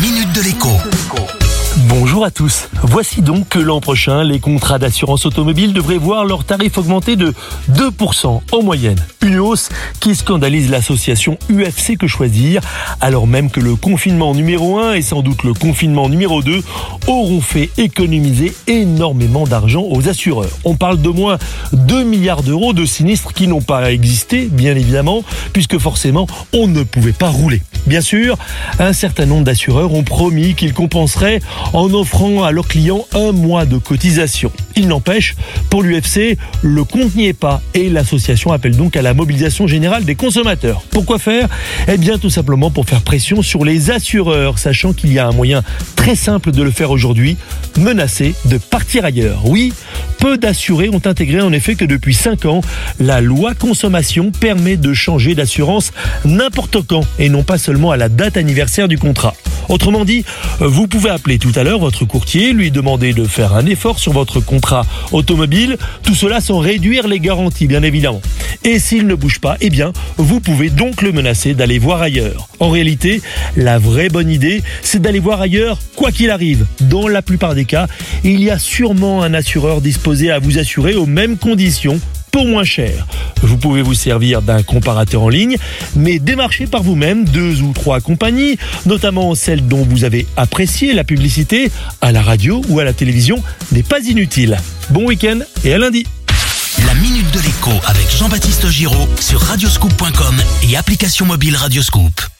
minute de l'écho. Bonjour à tous. Voici donc que l'an prochain, les contrats d'assurance automobile devraient voir leur tarif augmenter de 2% en moyenne. Une hausse qui scandalise l'association UFC Que Choisir, alors même que le confinement numéro 1 et sans doute le confinement numéro 2 auront fait économiser énormément d'argent aux assureurs. On parle de moins 2 milliards d'euros de sinistres qui n'ont pas existé, bien évidemment, puisque forcément, on ne pouvait pas rouler. Bien sûr, un certain nombre d'assureurs ont promis qu'ils compenseraient en offrant à leurs clients un mois de cotisation. Il n'empêche, pour l'UFC, le compte n'y est pas et l'association appelle donc à la mobilisation générale des consommateurs. Pourquoi faire? Eh bien tout simplement pour faire pression sur les assureurs, sachant qu'il y a un moyen très simple de le faire aujourd'hui, menacer de partir ailleurs. Oui, peu d'assurés ont intégré en effet que depuis 5 ans, la loi consommation permet de changer d'assurance n'importe quand et non pas seulement à la date anniversaire du contrat. Autrement dit, vous pouvez appeler tout à l'heure votre courtier, lui demander de faire un effort sur votre contrat automobile, tout cela sans réduire les garanties bien évidemment. Et s'il ne bouge pas, eh bien, vous pouvez donc le menacer d'aller voir ailleurs. En réalité, la vraie bonne idée, c'est d'aller voir ailleurs quoi qu'il arrive. Dans la plupart des cas, il y a sûrement un assureur disposé à vous assurer aux mêmes conditions pour moins cher. Vous pouvez vous servir d'un comparateur en ligne, mais démarcher par vous-même deux ou trois compagnies, notamment celles dont vous avez apprécié la publicité à la radio ou à la télévision, n'est pas inutile. Bon week-end et à lundi. La minute de l'écho avec Jean-Baptiste Giraud sur radioscoop.com et application mobile Radioscoop.